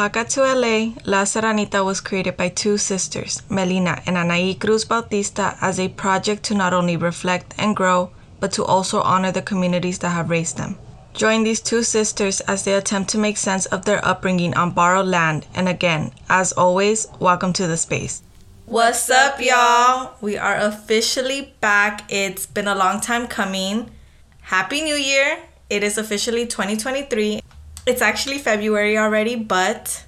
Oaxaca to LA, La Serranita was created by two sisters, Melina and Anaí Cruz Bautista, as a project to not only reflect and grow, but to also honor the communities that have raised them. Join these two sisters as they attempt to make sense of their upbringing on borrowed land. And again, as always, welcome to the space. What's up, y'all? We are officially back. It's been a long time coming. Happy New Year! It is officially 2023. It's actually February already, but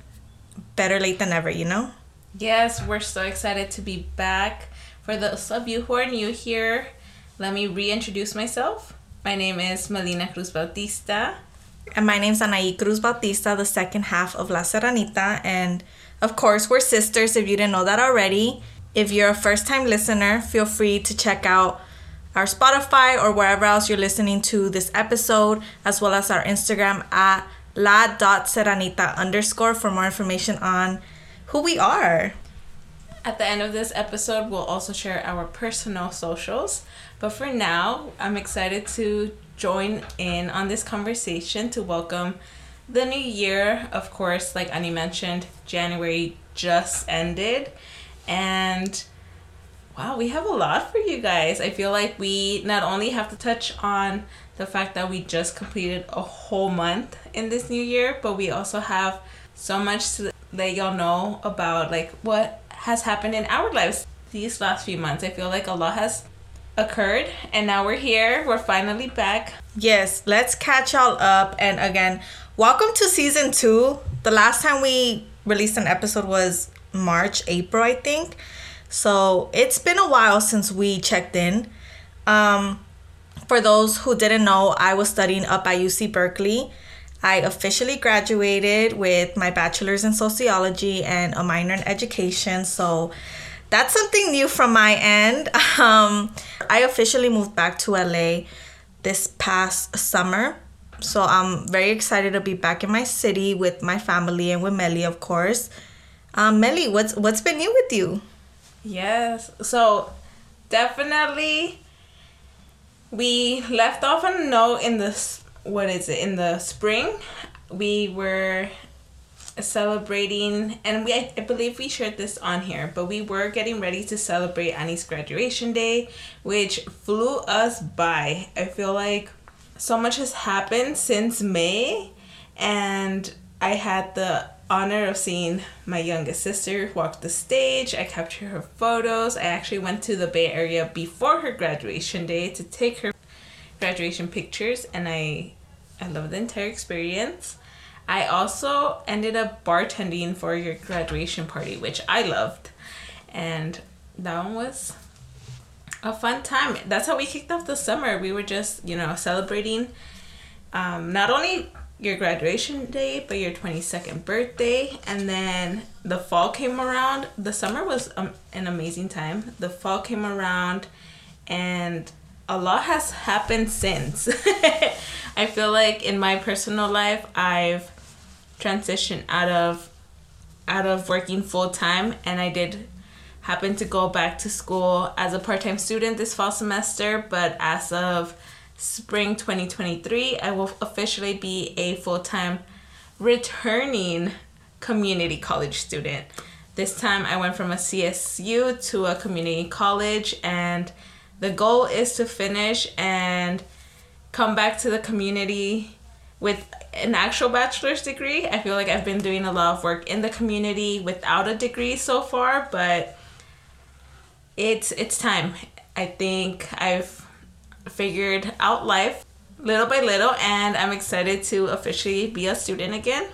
better late than never, you know? Yes, we're so excited to be back. For those of you who are new here, let me reintroduce myself. My name is Melina Cruz Bautista. And my name's Anaí Cruz Bautista, the second half of La Serranita. And of course, we're sisters if you didn't know that already. If you're a first time listener, feel free to check out our Spotify or wherever else you're listening to this episode, as well as our Instagram at la.serranita underscore for more information on who we are. At the end of this episode, we'll also share our personal socials. But for now, I'm excited to join in on this conversation to welcome the new year. Of course, like Annie mentioned, January just ended. And wow, we have a lot for you guys. I feel like we not only have to touch on the fact that we just completed a whole month in this new year, but we also have so much to let y'all know about like what has happened in our lives these last few months. I feel like a lot has occurred and now we're here. We're finally back. Yes, let's catch y'all up and again, welcome to season 2. The last time we released an episode was March, April, I think. So, it's been a while since we checked in. Um for those who didn't know, I was studying up at UC Berkeley. I officially graduated with my bachelor's in sociology and a minor in education. So that's something new from my end. Um, I officially moved back to LA this past summer. So I'm very excited to be back in my city with my family and with Melly, of course. Um, Melly, what's what's been new with you? Yes. So definitely we left off a note in the what is it in the spring we were celebrating and we I believe we shared this on here but we were getting ready to celebrate Annie's graduation day which flew us by I feel like so much has happened since May and I had the honor of seeing my youngest sister walk the stage. I captured her photos. I actually went to the Bay Area before her graduation day to take her graduation pictures and I I love the entire experience. I also ended up bartending for your graduation party, which I loved. And that one was a fun time. That's how we kicked off the summer. We were just, you know, celebrating um, not only your graduation day, but your 22nd birthday. And then the fall came around. The summer was um, an amazing time. The fall came around, and a lot has happened since. I feel like in my personal life, I've transitioned out of out of working full time and I did happen to go back to school as a part-time student this fall semester, but as of spring 2023, I will officially be a full time returning community college student. This time I went from a CSU to a community college, and the goal is to finish and come back to the community with an actual bachelor's degree. I feel like I've been doing a lot of work in the community without a degree so far, but it's it's time. I think I've figured out life little by little, and I'm excited to officially be a student again.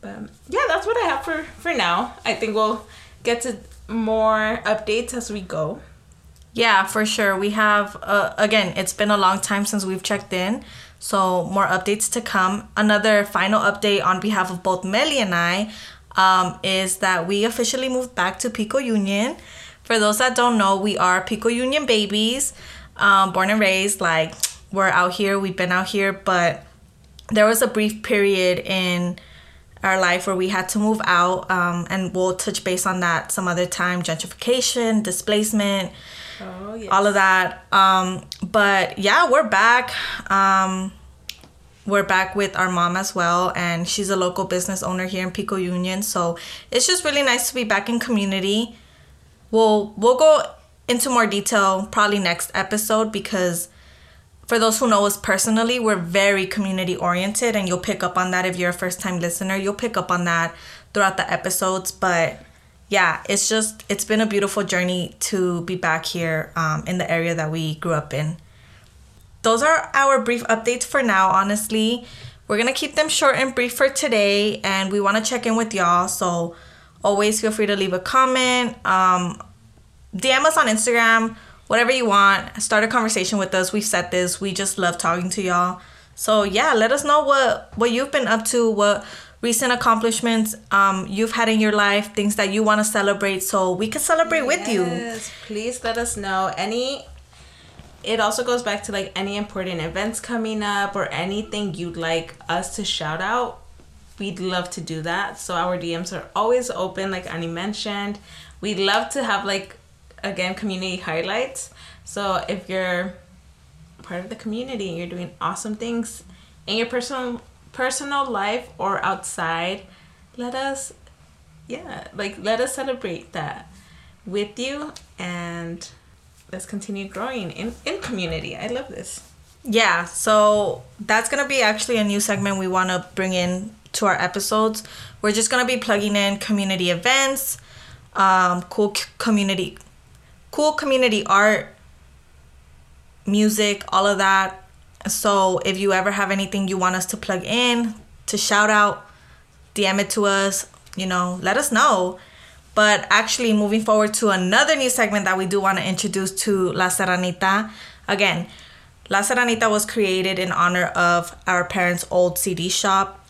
But yeah, that's what I have for for now. I think we'll get to more updates as we go. Yeah, for sure. We have uh, again, it's been a long time since we've checked in. So, more updates to come. Another final update on behalf of both Melly and I um, is that we officially moved back to Pico Union. For those that don't know, we are Pico Union babies um, born and raised. Like we're out here, we've been out here, but there was a brief period in our life where we had to move out, um, and we'll touch base on that some other time. Gentrification, displacement, oh, yes. all of that. Um, but yeah, we're back. Um, we're back with our mom as well, and she's a local business owner here in Pico Union. So it's just really nice to be back in community. We'll we'll go into more detail probably next episode because for those who know us personally, we're very community oriented, and you'll pick up on that if you're a first time listener. You'll pick up on that throughout the episodes, but yeah, it's just it's been a beautiful journey to be back here um, in the area that we grew up in those are our brief updates for now, honestly. We're to keep them short and brief for today, and we want to check in with y'all. So always feel free to leave a comment, um, DM us on Instagram, whatever you want. Start a conversation with us. We've said this. We just love talking to y'all. So yeah, let us know what what you've been up to, what recent accomplishments um, you've had in your life, things that you want to celebrate, so we can celebrate yes, with you. Please let us know. Any it also goes back to like any important events coming up or anything you'd like us to shout out we'd love to do that. So our dms are always open like annie mentioned. We'd love to have like again community highlights. So if you're part of the community and you're doing awesome things in your personal personal life or outside let us yeah like let us celebrate that with you and let's continue growing in, in community. I love this. Yeah, so that's gonna be actually a new segment we want to bring in to our episodes. We're just gonna be plugging in community events, um, cool community, cool community art, music, all of that. So if you ever have anything you want us to plug in, to shout out, DM it to us. You know, let us know. But actually, moving forward to another new segment that we do want to introduce to La Serranita. Again, La Serranita was created in honor of our parents' old CD shop.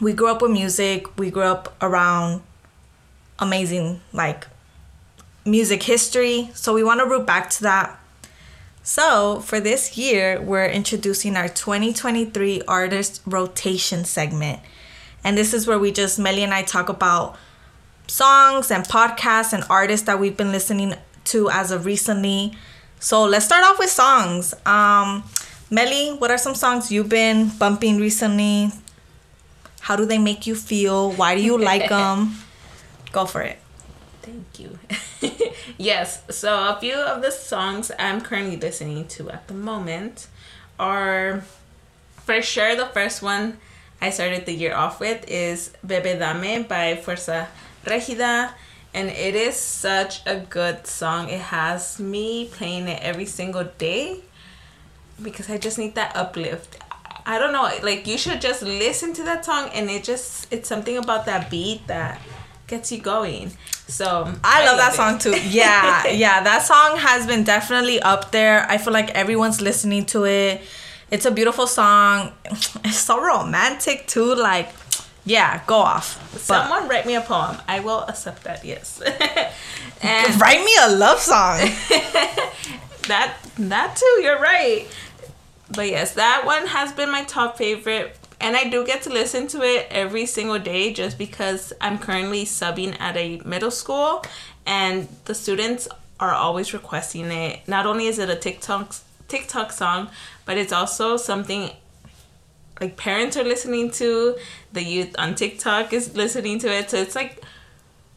We grew up with music, we grew up around amazing, like, music history. So we want to root back to that. So for this year, we're introducing our 2023 artist rotation segment. And this is where we just, Melly and I talk about songs and podcasts and artists that we've been listening to as of recently. So let's start off with songs. Um, Melly, what are some songs you've been bumping recently? How do they make you feel? Why do you like them? Go for it. Thank you. yes, so a few of the songs I'm currently listening to at the moment are for sure the first one I started the year off with is Bebe Dame by Fuerza Regida, and it is such a good song. It has me playing it every single day because I just need that uplift. I don't know, like you should just listen to that song and it just it's something about that beat that gets you going. So I, I love, love that song too. Yeah, yeah, that song has been definitely up there. I feel like everyone's listening to it. It's a beautiful song. It's so romantic too. Like yeah, go off. Someone write me a poem. I will accept that. Yes. and write me a love song. that that too. You're right. But yes, that one has been my top favorite, and I do get to listen to it every single day just because I'm currently subbing at a middle school, and the students are always requesting it. Not only is it a TikTok TikTok song, but it's also something like parents are listening to, the youth on TikTok is listening to it. So it's like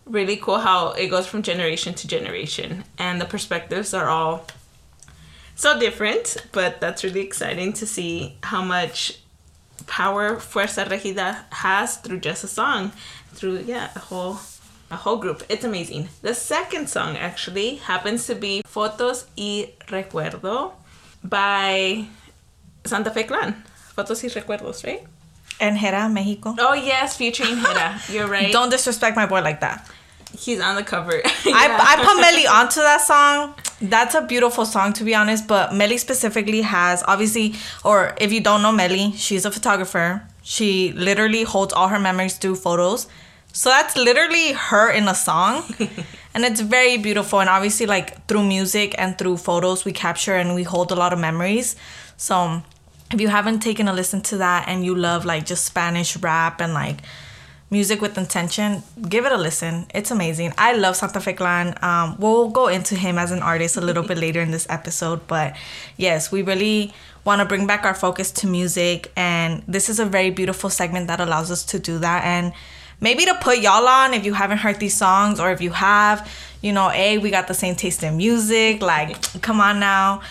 really cool how it goes from generation to generation and the perspectives are all so different, but that's really exciting to see how much power Fuerza Regida has through just a song, through yeah, a whole a whole group. It's amazing. The second song actually happens to be Fotos y Recuerdo by Santa Fe Klan. Fotos y Recuerdos, right? And Hera, Mexico. Oh yes, featuring Hera. You're right. Don't disrespect my boy like that. He's on the cover. yeah. I, I put Melly onto that song. That's a beautiful song to be honest, but Melly specifically has obviously, or if you don't know Melly, she's a photographer. She literally holds all her memories through photos. So that's literally her in a song. and it's very beautiful. And obviously, like through music and through photos, we capture and we hold a lot of memories. So if you haven't taken a listen to that and you love like just Spanish rap and like music with intention, give it a listen. It's amazing. I love Santa Fe Klan. Um, we'll go into him as an artist a little bit later in this episode, but yes, we really want to bring back our focus to music, and this is a very beautiful segment that allows us to do that and maybe to put y'all on if you haven't heard these songs or if you have, you know, a we got the same taste in music. Like, come on now.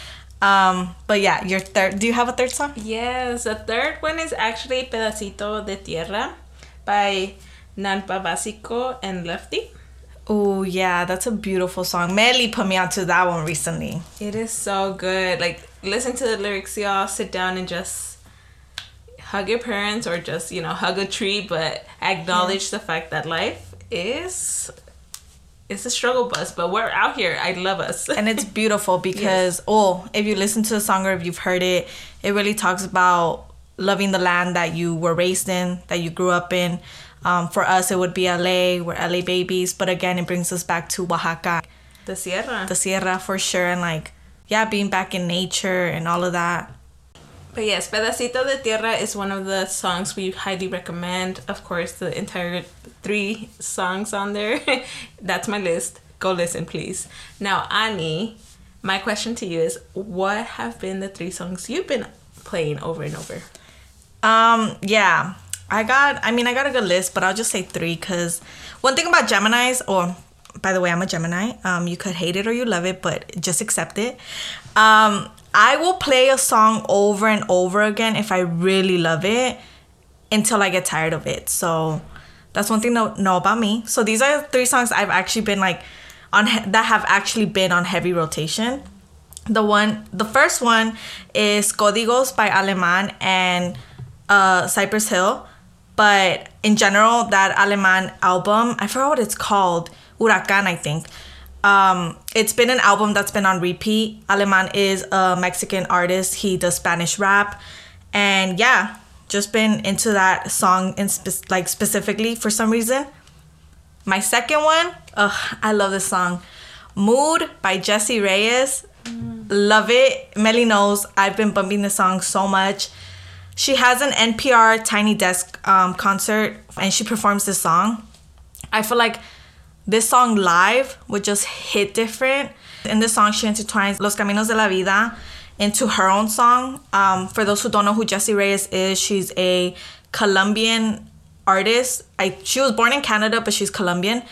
Um, but yeah, your third. Do you have a third song? Yes, the third one is actually Pedacito de Tierra by Nanpa Básico and Lefty. Oh yeah, that's a beautiful song. Melly put me onto that one recently. It is so good. Like listen to the lyrics, y'all. Sit down and just hug your parents or just you know hug a tree, but acknowledge yeah. the fact that life is it's a struggle bus, but we're out here. I love us. and it's beautiful because yes. oh, if you listen to the song or if you've heard it, it really talks about loving the land that you were raised in, that you grew up in. Um, for us, it would be LA. We're LA babies, but again, it brings us back to Oaxaca, the Sierra, the Sierra for sure, and like yeah, being back in nature and all of that. But yes, Pedacito de Tierra is one of the songs we highly recommend. Of course, the entire three songs on there. That's my list. Go listen, please. Now, Ani, my question to you is what have been the three songs you've been playing over and over? Um, yeah. I got I mean I got a good list, but I'll just say three because one thing about Geminis, or by the way, I'm a Gemini. Um, you could hate it or you love it, but just accept it. Um, I will play a song over and over again if I really love it until I get tired of it. So that's one thing to know about me. So these are three songs I've actually been like on that have actually been on heavy rotation. The one, the first one is Códigos by Aleman and uh, Cypress Hill. But in general, that Aleman album, I forgot what it's called, Huracan, I think. Um, it's been an album that's been on repeat. Aleman is a Mexican artist. He does Spanish rap, and yeah, just been into that song in spe- like specifically for some reason. My second one, ugh, I love this song, "Mood" by Jessie Reyez. Mm. Love it. Melly knows I've been bumping this song so much. She has an NPR Tiny Desk um, concert, and she performs this song. I feel like this song live would just hit different. In this song, she intertwines Los Caminos de la Vida into her own song. Um, for those who don't know who Jessie Reyez is, she's a Colombian artist. I she was born in Canada, but she's Colombian,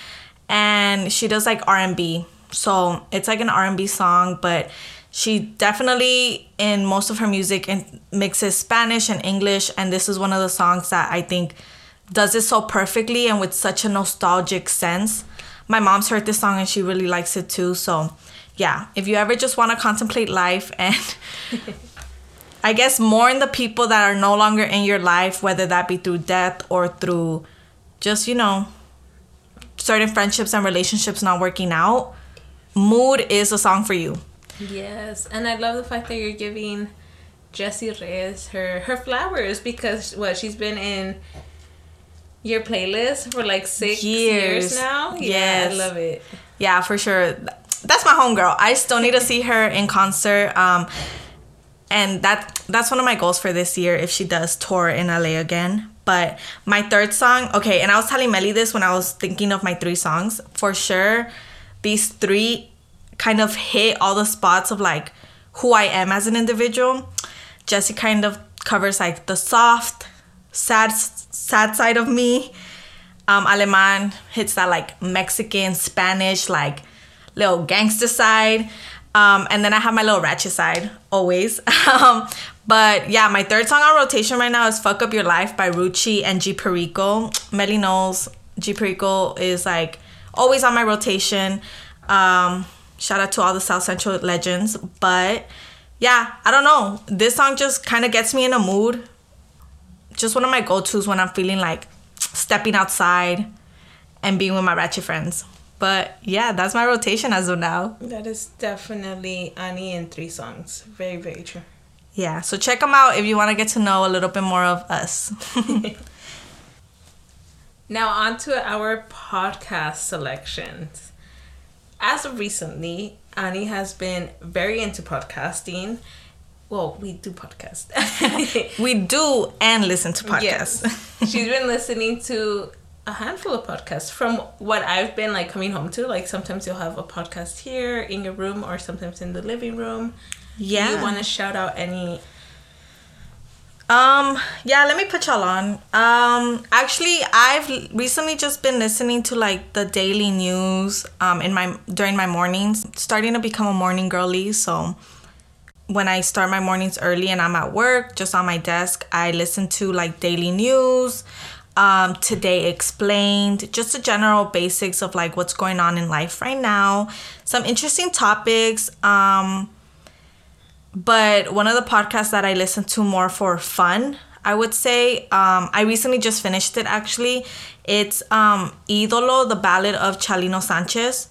and she does like R and B. So it's like an R and B song, but she definitely in most of her music and mixes Spanish and English, and this is one of the songs that I think does it so perfectly and with such a nostalgic sense my mom's heard this song and she really likes it too. So, yeah, if you ever just want to contemplate life and I guess mourn the people that are no longer in your life, whether that be through death or through just, you know, certain friendships and relationships not working out, Mood is a song for you. Yes, and I love the fact that you're giving Jessie Reyez her her flowers because what she's been in your playlist for like six years, years now. Yeah, I love it. Yeah, for sure. That's my homegirl. I still need to see her in concert. Um, and that that's one of my goals for this year if she does tour in LA again. But my third song, okay, and I was telling Melly this when I was thinking of my three songs. For sure, these three kind of hit all the spots of like who I am as an individual. Jessie kind of covers like the soft, sad sad side of me. Um, Aleman hits that like Mexican, Spanish, like little gangster side. Um, and then I have my little ratchet side always. um, but yeah, my third song on rotation right now is Fuck Up Your Life by Ruchi and G Perico. Melly knows G Perico is like always on my rotation. Um, shout out to all the South Central legends. But yeah, I don't know. This song just kind of gets me in a mood just one of my go-tos when I'm feeling like stepping outside and being with my ratchet friends. But yeah, that's my rotation as of now. That is definitely Ani in three songs. Very, very true. Yeah, so check them out if you want to get to know a little bit more of us. now, on to our podcast selections. As of recently, Annie has been very into podcasting well, we do podcast. we do and listen to podcasts. Yes. She's been listening to a handful of podcasts from what I've been like coming home to. Like sometimes you'll have a podcast here in your room or sometimes in the living room. Yeah. Do you want to shout out any Um, yeah, let me put y'all on. Um, actually, I've recently just been listening to like the daily news um in my during my mornings, starting to become a morning girly, so when I start my mornings early and I'm at work, just on my desk, I listen to like daily news, um, today explained, just the general basics of like what's going on in life right now, some interesting topics. Um, but one of the podcasts that I listen to more for fun, I would say, um, I recently just finished it actually. It's um, Idolo, the Ballad of Chalino Sanchez.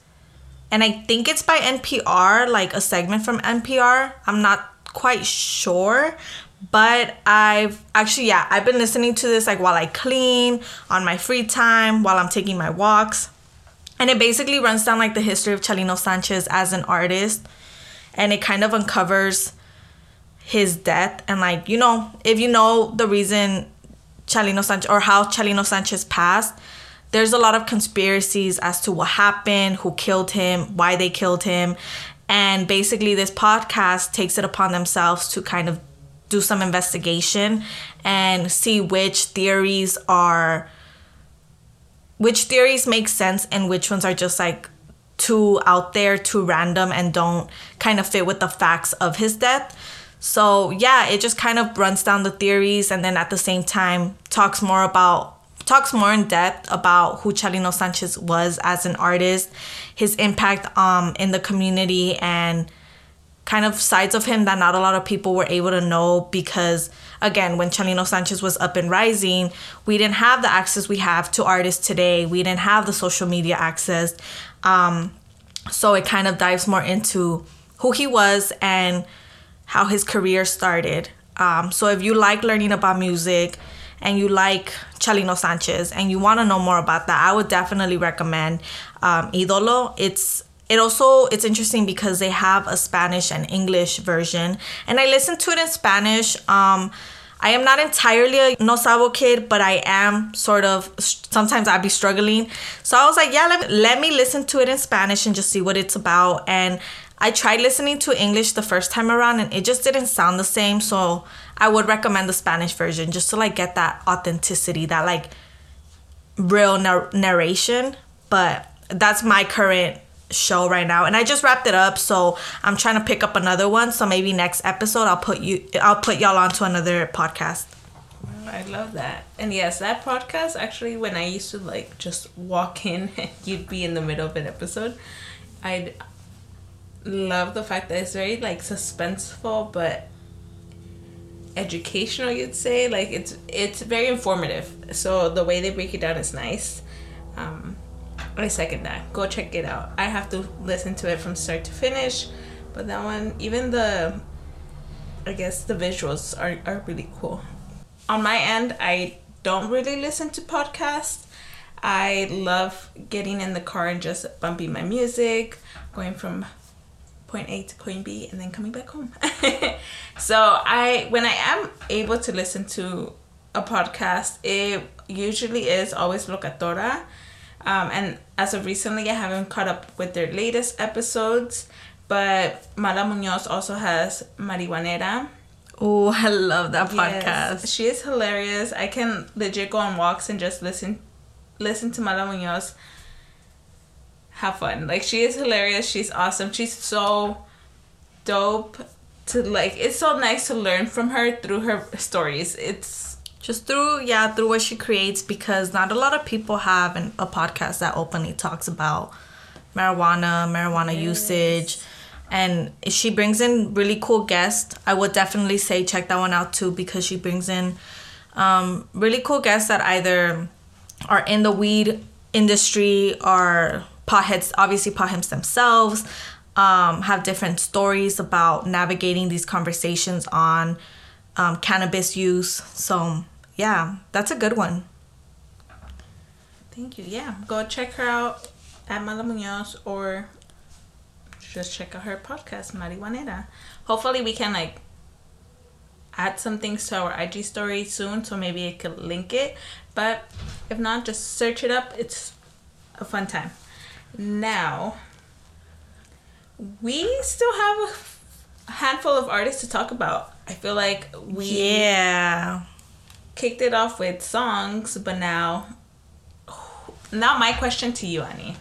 And I think it's by NPR, like a segment from NPR. I'm not quite sure. But I've actually, yeah, I've been listening to this like while I clean, on my free time, while I'm taking my walks. And it basically runs down like the history of Chalino Sanchez as an artist and it kind of uncovers his death. And like you know if you know the reason Chalino Sanchez or how Chalino Sanchez passed there's a lot of conspiracies as to what happened who killed him why they killed him. And basically this podcast takes it upon themselves to kind of do some investigation and see which theories are which theories make sense and which ones are just like too out there, too random, and don't kind of fit with the facts of his death. So, yeah, it just kind of runs down the theories and then at the same time talks more about talks more in depth about who Chalino Sanchez was as an artist, his impact um in the community and kind of sides of him that not a lot of people were able to know because again when Chalino Sanchez was up and rising we didn't have the access we have to artists today we didn't have the social media access um, so it kind of dives more into who he was and how his career started. Um, so if you like learning about music and you like Chalino Sanchez and you want to know more about that, I would definitely recommend um, Idolo. It's it also it's interesting because they have a Spanish and English version, and I listened to it in Spanish. Um, I am not entirely a no sabo kid, but I am sort of sometimes I'd be struggling. So I was like, yeah, let, let me listen to it in Spanish and just see what it's about. And I tried listening to English the first time around and it just didn't sound the same. So I would recommend the Spanish version just to like get that authenticity, that like real nar- narration. But that's my current show right now and i just wrapped it up so i'm trying to pick up another one so maybe next episode i'll put you i'll put y'all onto another podcast I love that. And yes, that podcast actually when I used to like just walk in you'd be in the middle of an episode, I'd love the fact that it's very like suspenseful but educational you'd say. Like it's it's very informative. So the way they break it down is nice. Um I second that. Go check it out. I have to listen to it from start to finish, but that one, even the, I guess the visuals are, are really cool. On my end, I don't really listen to podcasts. I love getting in the car and just bumping my music, going from point A to point B, and then coming back home. so I, when I am able to listen to a podcast, it usually is always Locatora um, and as of recently, I haven't caught up with their latest episodes, but Mala Munoz also has Marihuanera. Oh, I love that podcast. Yes, she is hilarious. I can legit go on walks and just listen listen to Mala Munoz. Have fun. Like she is hilarious. She's awesome. She's so dope to like it's so nice to learn from her through her stories. It's just through yeah through what she creates because not a lot of people have an, a podcast that openly talks about marijuana marijuana yes. usage and she brings in really cool guests i would definitely say check that one out too because she brings in um, really cool guests that either are in the weed industry or potheads obviously potheads themselves um, have different stories about navigating these conversations on um, cannabis use. So yeah, that's a good one. Thank you. Yeah, go check her out at Mala Munoz or just check out her podcast, Marihuanera. Hopefully, we can like add some things to our IG story soon, so maybe it could link it. But If not, just search it up. It's a fun time. Now, we still have a handful of artists to talk about. I feel like we Yeah. Kicked it off with songs, but now, now my question to you, Annie,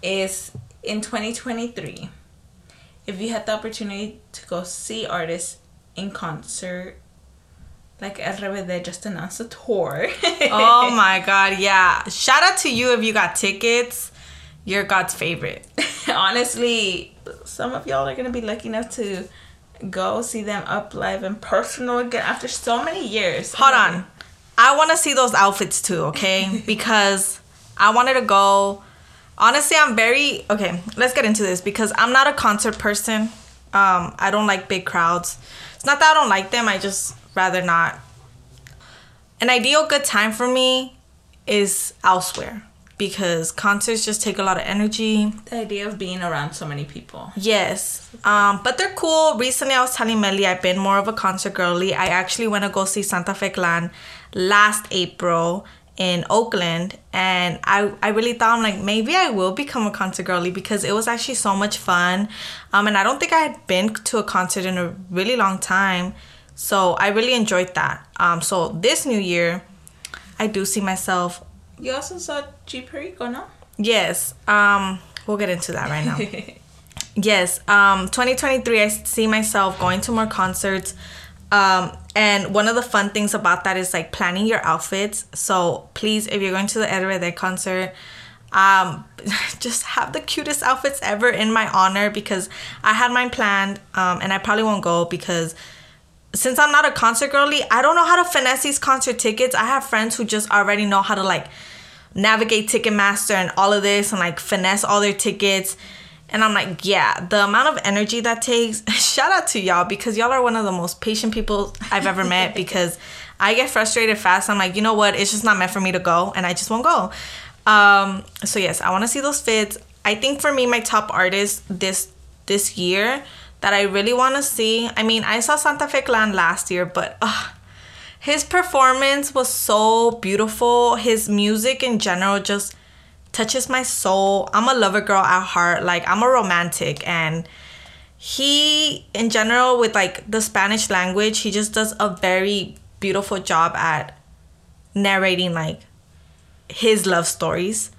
is in 2023, if you had the opportunity to go see artists in concert, like El RBD just announced a tour. Oh my god, yeah. Shout out to you if you got tickets. You're God's favorite. Honestly, some of y'all are gonna be lucky enough to go see them up live and personal again after so many years. Hold on. I want to see those outfits too, okay? because I wanted to go. Honestly, I'm very okay. Let's get into this because I'm not a concert person. Um, I don't like big crowds. It's not that I don't like them. I just rather not. An ideal good time for me is elsewhere because concerts just take a lot of energy. The idea of being around so many people. Yes. Um, but they're cool. Recently, I was telling Melly I've been more of a concert girly. I actually went to go see Santa Fe Klan last April in Oakland, and I, I really thought I'm like maybe I will become a concert girly because it was actually so much fun. Um, and I don't think I had been to a concert in a really long time, so I really enjoyed that. Um, so this new year, I do see myself. You also saw G Perico, no? Yes. Um, we'll get into that right now. Yes, um, 2023, I see myself going to more concerts. Um, and one of the fun things about that is like planning your outfits. So please, if you're going to the RBD concert, um, just have the cutest outfits ever in my honor because I had mine planned, um, and I probably won't go because since I'm not a concert girly, I don't know how to finesse these concert tickets. I have friends who just already know how to like navigate Ticketmaster and all of this and like finesse all their tickets. And I'm like, yeah, the amount of energy that takes, shout out to y'all because y'all are one of the most patient people I've ever met because I get frustrated fast. I'm like, you know what? It's just not meant for me to go and I just won't go. Um, so yes, I want to see those fits. I think for me, my top artist this this year that I really want to see. I mean, I saw Santa Fe Klan last year, but uh, his performance was so beautiful. His music in general just touches my soul. I'm a lover girl at heart. Like I'm a romantic and he in general with like the Spanish language, he just does a very beautiful job at narrating like his love stories.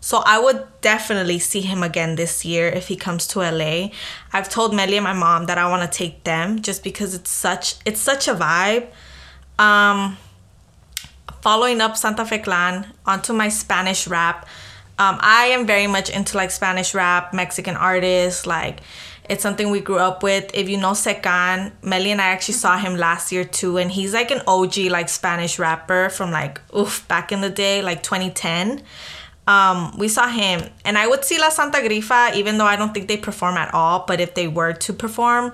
So I would definitely see him again this year if he comes to LA. I've told Melly and my mom that I want to take them just because it's such it's such a vibe. Um following up Santa Fe Klan onto my Spanish rap. Um, I am very much into like Spanish rap, Mexican artists. Like, it's something we grew up with. If you know C-Kan, Melly and I actually saw him last year too, and he's like an OG like Spanish rapper from like oof back in the day, like 2010. Um, we saw him, and I would see La Santa Grifa, even though I don't think they perform at all. But if they were to perform,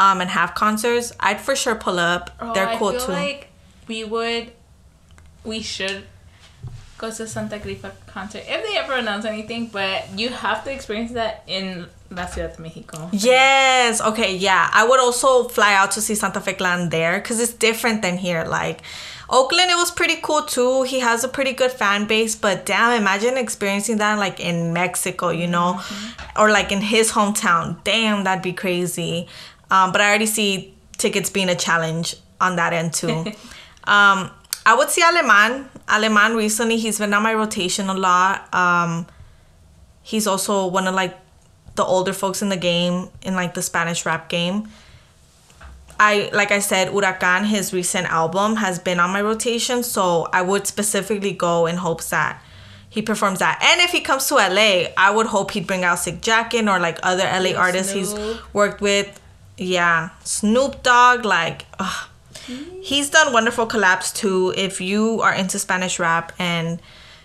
um, and have concerts, I'd for sure pull up. Oh, They're cool I feel too. like we would, we should go to Santa Grifa concert if they ever announce anything. But you have to experience that in La Ciudad de Mexico. Yes. Okay. Yeah. I would also fly out to see Santa Fe Klan there because it's different than here. Like Oakland, it was pretty cool too. He has a pretty good fan base, but damn, imagine experiencing that like in Mexico, you know, or like in his hometown. Damn, that'd be crazy. Um, but I already see tickets being a challenge on that end too. um, I would see Aleman. Aleman recently, he's been on my rotation a lot. Um, he's also one of like the older folks in the game in like the Spanish rap game. I like I said, Huracan, his recent album has been on my rotation, so I would specifically go in hopes that he performs that. And if he comes to LA, I would hope he'd bring out Sick Jacken or like other LA artists he's worked with. Yeah, Snoop Dogg, like ugh. he's done wonderful collabs too. If you are into Spanish rap and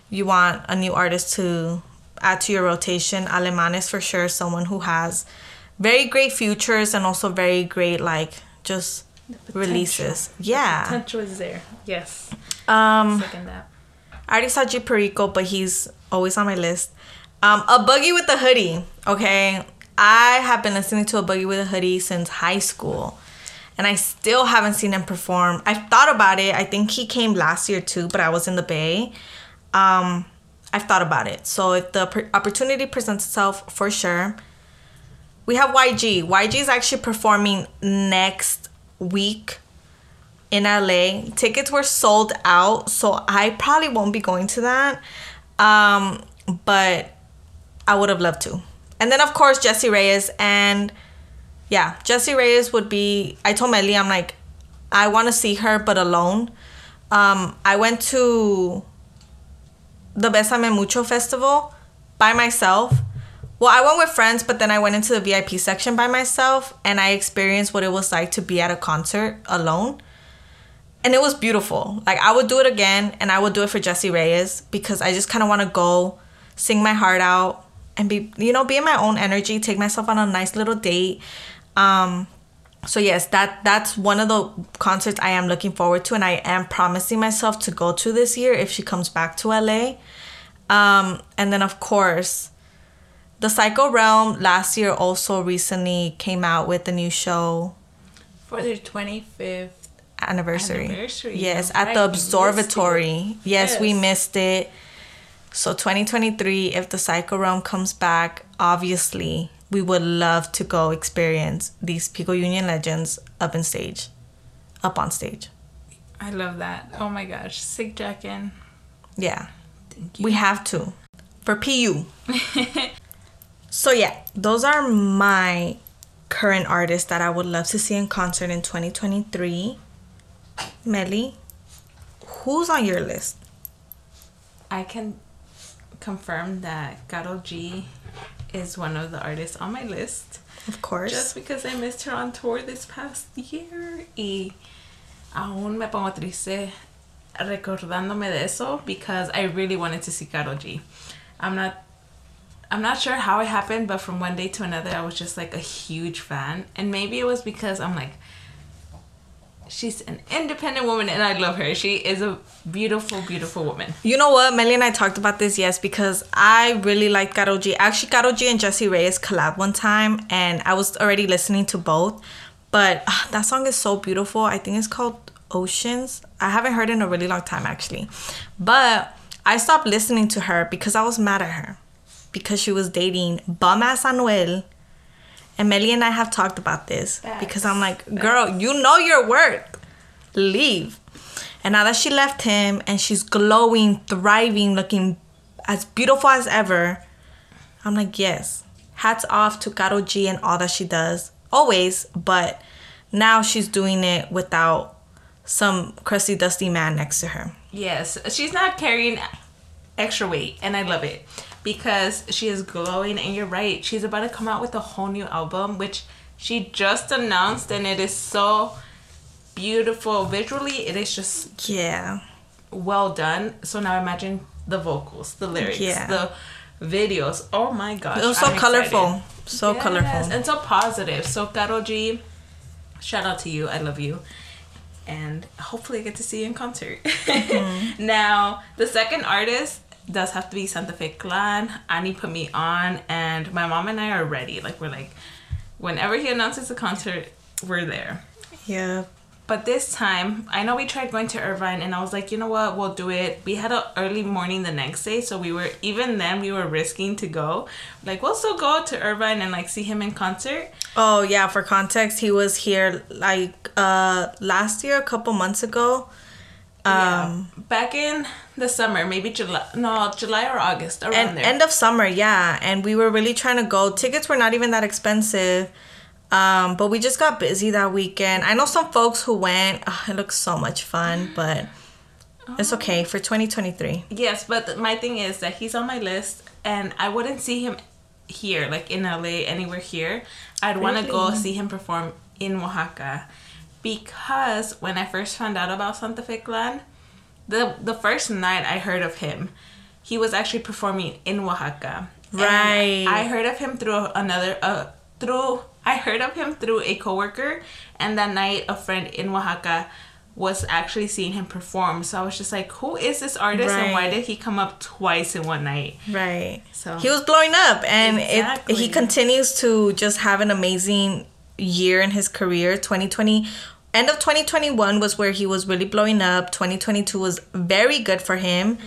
you want a new artist to add to your rotation, Aleman is for sure someone who has very great futures and also very great like just releases. Yeah. Potential is there. Yes. Um Second that. I already saw G Perico, but he's always on my list. Um, A Boogie wit da Hoodie. Okay, I have been listening to A Boogie wit da Hoodie since high school, and I still haven't seen him perform. I've thought about it. I think he came last year too, but I was in the Bay. Um, I've thought about it. So if the opportunity presents itself, for sure. We have YG. YG is actually performing next week in LA. Tickets were sold out, so I probably won't be going to that. Um, but I would have loved to. And then of course Jessie Reyez and yeah, Jessie Reyez would be I told Melly I'm like I want to see her but alone. Um, I went to the Besame Mucho festival by myself. Well, I went with friends, but then I went into the VIP section by myself and I experienced what it was like to be at a concert alone. And it was beautiful. Like I would do it again and I would do it for Jessie Reyez because I just kind of want to go sing my heart out and be you know, be in my own energy, take myself on a nice little date. Um so yes, that that's one of the concerts I am looking forward to, and I am promising myself to go to this year if she comes back to LA. Um, and then of course, the Psycho Realm last year also recently came out with a new show For their 25th. anniversary. Anniversary, Yes, at right, the observatory. Yes, we missed it. So 2023, if the Psycho Realm comes back, obviously we would love to go experience these Pico Union legends up in stage, up on stage. I love that. Oh my gosh. Sick Jacken. Yeah, Thank you. we have to for PU. so yeah, those are my current artists that I would love to see in concert in 2023. Melly, who's on your list? I can confirm that Karol G is one of the artists on my list. Of course. Just because I missed her on tour this past year y aún me pongo triste recordándome de eso because I really wanted to see Karol G. I'm not I'm not sure how it happened, but from one day to another I was just like a huge fan. And maybe it was because I'm like she's an independent woman and I love her. She is a beautiful, beautiful woman. You know what? Melly and I talked about this, yes, because I really liked Karol G. Actually, Karol G and Jessie Reyez collab one time, and I was already listening to both. But ah, that song is so beautiful. I think it's called Oceans. I haven't heard it in a really long time, actually. But I stopped listening to her because I was mad at her. Because she was dating bum ass Anuel. And Melly and I have talked about this. Because I'm like, girl, you know your worth. Leave. And now that she left him and she's glowing, thriving, looking as beautiful as ever, I'm like, yes. Hats off to Karol G and all that she does. Always, but now she's doing it without some crusty, dusty man next to her. Yes, she's not carrying extra weight, and I love it because she is glowing. And you're right, she's about to come out with a whole new album, which she just announced, and it is so beautiful visually. It is just Yeah. well done. So now imagine the vocals, the lyrics, Yeah. the videos. Oh my gosh, It was so I'm colorful. excited. So Yes, colorful. and so positive. So Karol G, shout out to you. I love you. And hopefully I get to see you in concert. Mm-hmm. now, the second artist does have to be Santa Fe Klan. Annie put me on and my mom and I are ready. Like we're like whenever he announces a concert, we're there. Yeah. But this time, I know we tried going to Irvine, and I was like, you know what, we'll do it. We had an early morning the next day, so we were even then we were risking to go. Like, we'll still go to Irvine and like see him in concert. Oh yeah, for context, he was here like uh last year, a couple months ago. Um yeah. back in the summer, maybe July, no, July or August, around and there. end of summer, yeah. And we were really trying to go. Tickets were not even that expensive. Um, but we just got busy that weekend. I know some folks who went. Ugh, it looks so much fun, but it's okay for 2023. yes, but my thing is that he's on my list, and I wouldn't see him here, like in LA, anywhere here. I'd want to go see him perform in Oaxaca because when I first found out about Santa Fe Klan, the the first night I heard of him, he was actually performing in Oaxaca. And Right. I heard of him through another uh through I heard of him through a coworker, and that night a friend in Oaxaca was actually seeing him perform. So I was just like, who is this artist and why did he come up twice in one night? Right. So- he was blowing up, and it he continues to just have an amazing year in his career. 2020 end of 2021 was where he was really blowing up. 2022 was very good for him.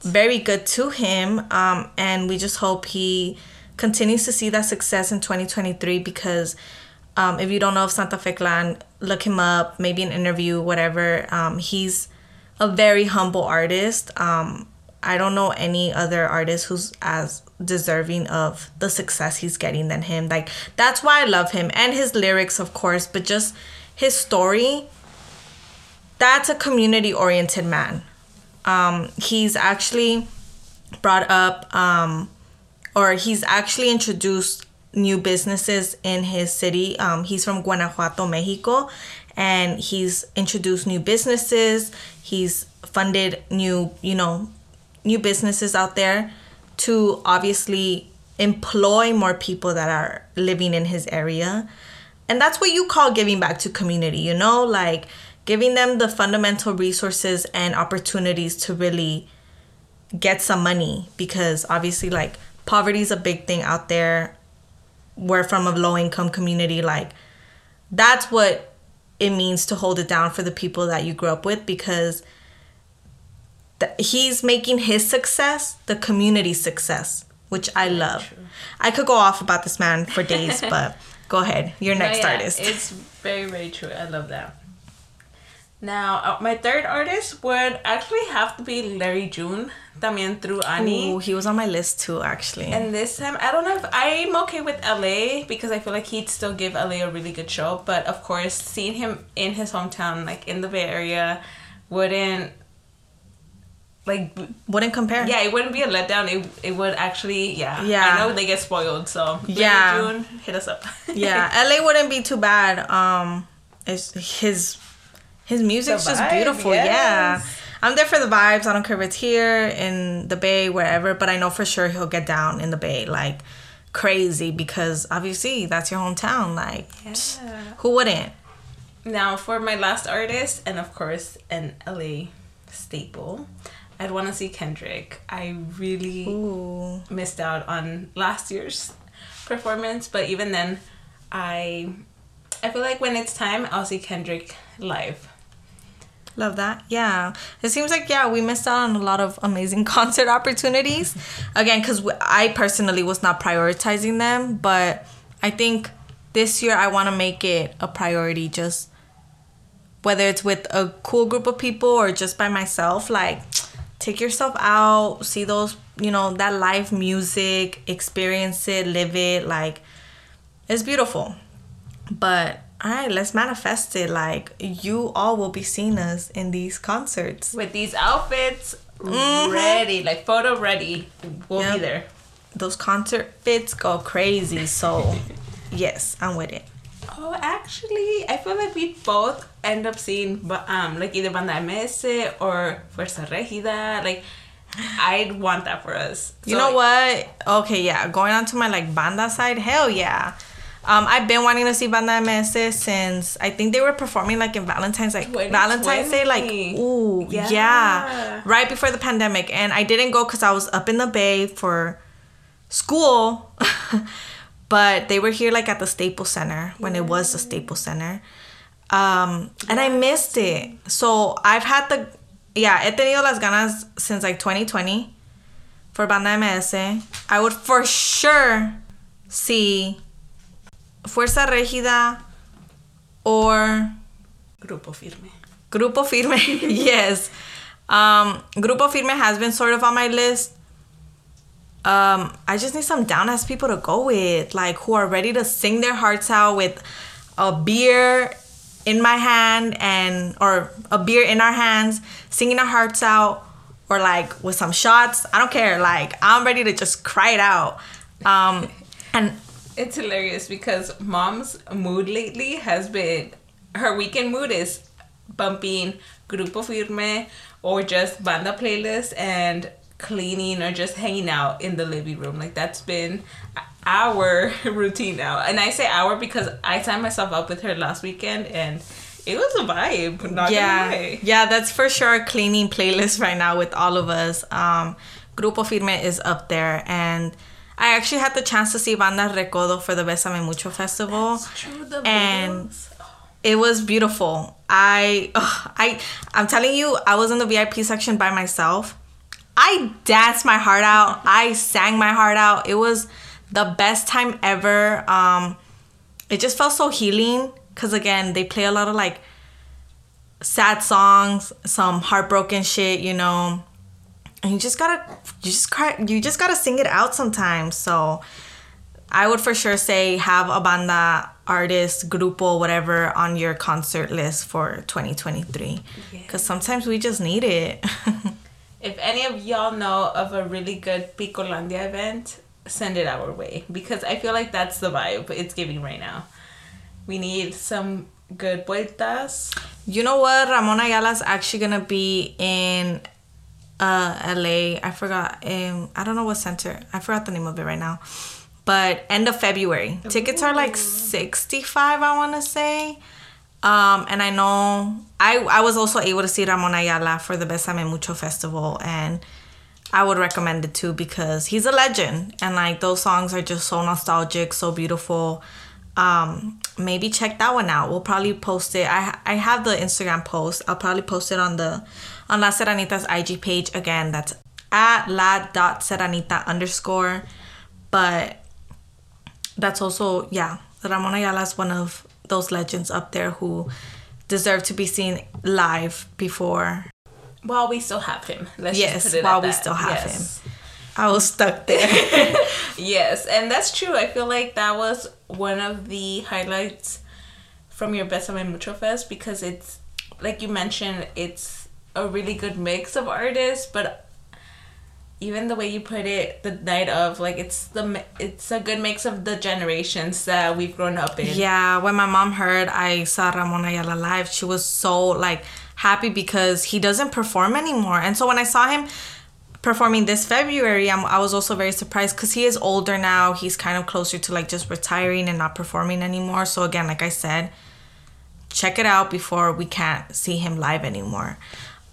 Very good to him. Um, and we just hope he continues to see that success in 2023 because um, if you don't know of Santa Fe Klan, look him up, maybe an interview, whatever. Um, he's a very humble artist. Um, I don't know any other artist who's as deserving of the success he's getting than him. Like that's why I love him and his lyrics, of course, but just his story. That's a community oriented man. Um, he's actually brought up, um, or he's actually introduced new businesses in his city. Um, he's from Guanajuato, Mexico, and he's introduced new businesses. He's funded new, you know, new businesses out there to obviously employ more people that are living in his area. And that's what you call giving back to community, you know, like giving them the fundamental resources and opportunities to really get some money because obviously like poverty is a big thing out there. We're from a low income community like that's what it means to hold it down for the people that you grew up with because th- he's making his success the community success, which I love. true. I could go off about this man for days, but go ahead. Your next yeah, artist. It's very, very true. I love that. Now, uh, my third artist would actually have to be Larry June, también through Annie. Ooh, he was on my list too, actually. And this time, I don't know if I'm okay with LA because I feel like he'd still give LA a really good show. But of course, seeing him in his hometown, like in the Bay Area, wouldn't like Wouldn't compare. yeah, it wouldn't be a letdown. It it would actually yeah. Yeah. I know they get spoiled, so Yeah. June, hit us up. yeah, LA wouldn't be too bad. Um, it's his his music's The just vibe, beautiful. Yeah. I'm there for the vibes. I don't care if it's here in the Bay, wherever. But I know for sure he'll get down in the Bay like crazy because obviously that's your hometown. Like, Yeah. who wouldn't? Now, for my last artist, and of course, an LA staple, I'd want to see Kendrick. I really Ooh, missed out on last year's performance, but even then, I I feel like when it's time, I'll see Kendrick live. love that. Yeah, it seems like yeah we missed out on a lot of amazing concert opportunities. Again, because I personally was not prioritizing them, but I think this year I want to make it a priority. Just whether it's with a cool group of people or just by myself, like take yourself out, see those you know that live music, experience it, live it. Like it's beautiful. But all right, let's manifest it. Like you all will be seeing us in these concerts. With these outfits mm-hmm. ready, like photo ready, we'll Yep. be there. Those concert fits go crazy. So yes, I'm with it. Oh, actually, I feel like we both end up seeing ba- um like either Banda MS or Fuerza Regida. Like, I'd want that for us. You So, know what? Okay, yeah. Going on to my like banda side, hell yeah. Um, I've been wanting to see Banda MS since I think they were performing like in Valentine's like Valentine's Day, like 2020. ooh yeah. Yeah. right before the pandemic, and I didn't go because I was up in the Bay for school, but they were here like at the Staples Center when it was the Staples Center, um, and I missed it. So I've had the yeah, he tenido las ganas since like 2020 for Banda MS. I would for sure see Fuerza Regida or Grupo Firme. Grupo Firme. yes. Um, Grupo Firme has been sort of on my list. Um, I just need some down ass people to go with, like who are ready to sing their hearts out with a beer in my hand and or a beer in our hands, singing our hearts out, or like with some shots. I don't care. Like I'm ready to just cry it out. Um, and It's hilarious because mom's mood lately has been her weekend mood is bumping Grupo Firme or just banda playlist and cleaning or just hanging out in the living room. Like that's been our routine now. And I say our because I signed myself up with her last weekend and it was a vibe. Not yeah, lie. yeah, that's for sure a cleaning playlist right now with all of us. Um, Grupo Firme is up there, and I actually had the chance to see Banda Recodo for the Besame Mucho festival. True, the And- It was beautiful. I, ugh, I, I'm telling you, I was in the VIP section by myself. I danced my heart out. I sang my heart out. It was the best time ever. Um, it just felt so healing because again, they play a lot of like sad songs, some heartbroken shit, you know. And you just gotta, you just cry, you just gotta sing it out sometimes. So, I would for sure say have a banda artist, grupo, whatever on your concert list for 2023. Because sometimes we just need it. If any of y'all know of a really good Picolandia event, send it our way because I feel like that's the vibe it's giving right now. We need some good vueltas. you know what? Ramon Ayala's actually gonna be in uh LA. I forgot. Um, I don't know what center. I forgot the name of it right now. But end of February. Tickets are like 65, I wanna say. Um, and I know I I was also able to see Ramon Ayala for the Besame Mucho festival and I would recommend it too because he's a legend and like those songs are just so nostalgic, so beautiful. Um, maybe check that one out. We'll probably post it. I I have the Instagram post. I'll probably post it on the on La Serranita's IG page again. That's at la dot serranita underscore. But that's also yeah. Ramon Ayala is one of those legends up there who deserve to be seen live before While we still have him. Let's Yes, just put it while we that. still have Yes. I was stuck there. Yes, and that's true. I feel like that was one of the highlights from your Besame Mucho Fest because it's like you mentioned, it's a really good mix of artists, but even the way you put it, the night of like it's the it's a good mix of the generations that we've grown up in. Yeah, when my mom heard I saw Ramon Ayala live, she was so like happy because he doesn't perform anymore. And so when I saw him performing this February, I'm, I was also very surprised because he is older now. He's kind of closer to like just retiring and not performing anymore. So again, like I said, check it out before we can't see him live anymore.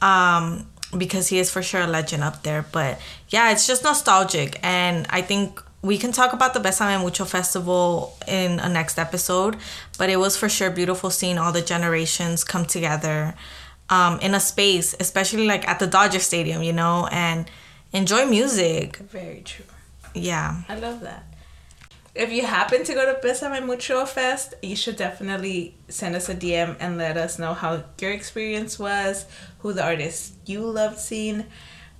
Um, because he is for sure a legend up there. But yeah, it's just nostalgic. And I think we can talk about the Besame Mucho Festival in a next episode. But it was for sure beautiful seeing all the generations come together um, in a space, especially like at the Dodger Stadium, you know, and enjoy music. Very true. Yeah. I love that. If you happen to go to Besame Mucho Fest, you should definitely send us a DM and let us know how your experience was, who the artists you loved seeing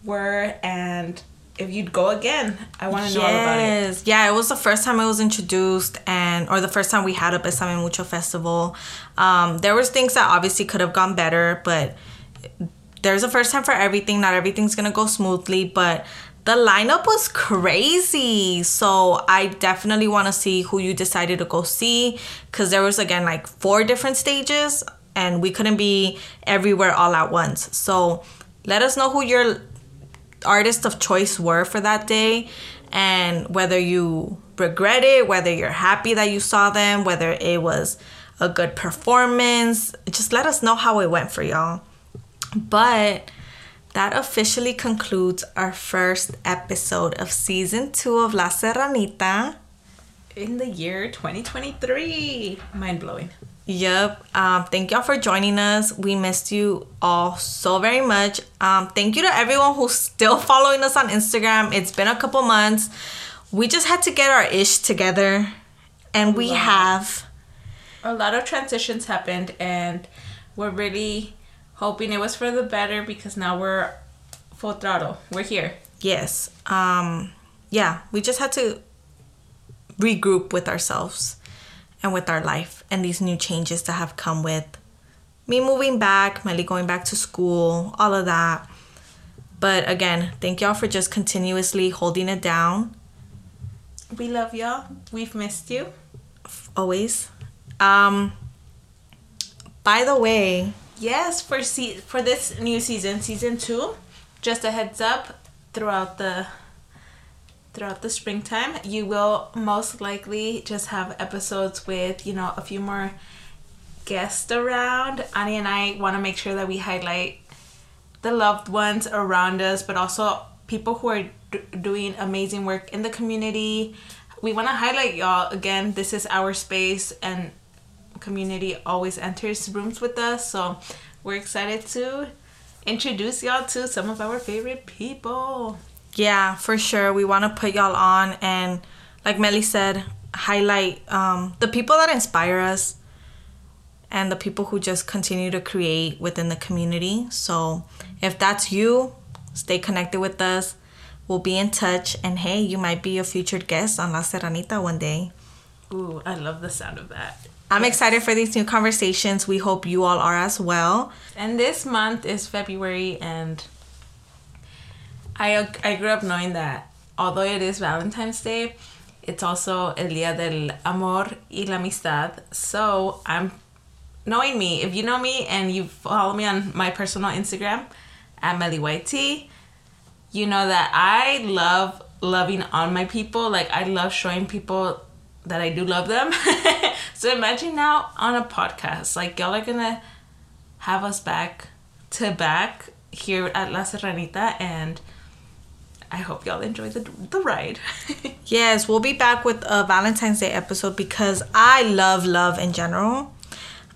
were, and if you'd go again. I want to know all about it. Yes. Yeah, it was the first time I was introduced and or the first time we had a Besame Mucho festival. Um, there was things that obviously could have gone better, but there's a first time for everything. Not everything's gonna go smoothly, but the lineup was crazy. So I definitely want to see who you decided to go see because there was again like four different stages and we couldn't be everywhere all at once. So let us know who your artists of choice were for that day and whether you regret it, whether you're happy that you saw them, whether it was a good performance. Just let us know how it went for y'all. But that officially concludes our first episode of season two of La Serranita. In the year 2023. Mind blowing. Yep. Um, thank y'all for joining us. We missed you all so very much. Um, thank you to everyone who's still following us on Instagram. It's been a couple months. We just had to get our ish together, and we Wow. have. A lot of transitions happened, and we're really hoping it was for the better because now we're full throttle. We're here. Yes. Um, yeah, we just had to regroup with ourselves and with our life and these new changes that have come with me moving back, Melly going back to school, all of that. But again, thank y'all for just continuously holding it down. We love y'all. We've missed you. Always. Um by the way, Yes, for se- for this new season, season two, just a heads up throughout the throughout the springtime, you will most likely just have episodes with you know a few more guests around. Ani and I want to make sure that we highlight the loved ones around us, but also people who are d- doing amazing work in the community. We want to highlight y'all again. This is our space, and community always enters rooms with us. So we're excited to introduce y'all to some of our favorite people. Yeah, for sure. We want to put y'all on and, like Melly said, highlight um, the people that inspire us and the people who just continue to create within the community. So if that's you, stay connected with us. We'll be in touch. And hey, you might be a featured guest on La Serranita one day. Ooh, I love the sound of that. I'm yes. excited for these new conversations. We hope you all are as well. And this month is February, and I I grew up knowing that although it is Valentine's Day, it's also El Día del Amor y la Amistad. So I'm knowing me. If you know me and you follow me on my personal Instagram at Melly YT, you know that I love loving on my people. Like I love showing people that I do love them. so imagine now on a podcast, like y'all are gonna have us back to back here at La Serranita and I hope y'all enjoy the the ride. yes, we'll be back with a Valentine's Day episode because I love love in general.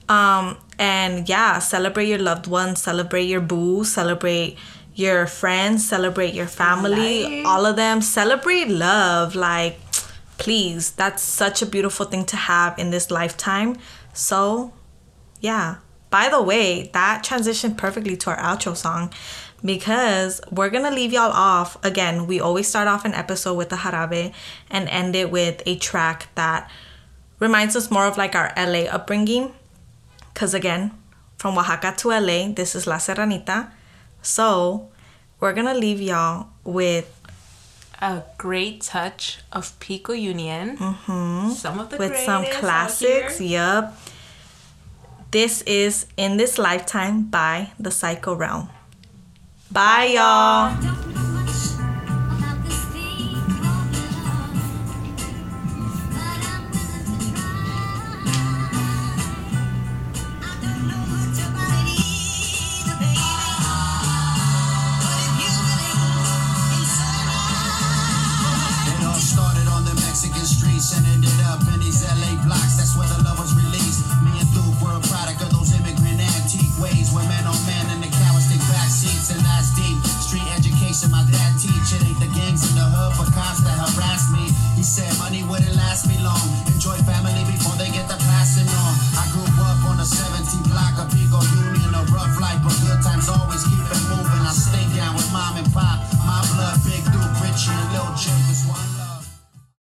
Um and yeah, celebrate your loved ones, celebrate your boo, celebrate your friends, celebrate your family, all of them. Celebrate love like please, that's such a beautiful thing to have in this lifetime. So, yeah. By the way, that transitioned perfectly to our outro song because we're gonna leave y'all off again. We always start off an episode with the jarabe and end it with a track that reminds us more of like our LA upbringing. Because again, from Oaxaca to LA, this is La Serranita. So we're gonna leave y'all with a great touch of Pico Union. Mm-hmm. Some of the with some classics. Yep. This is In This Lifetime by The Psycho Realm. Bye, y'all.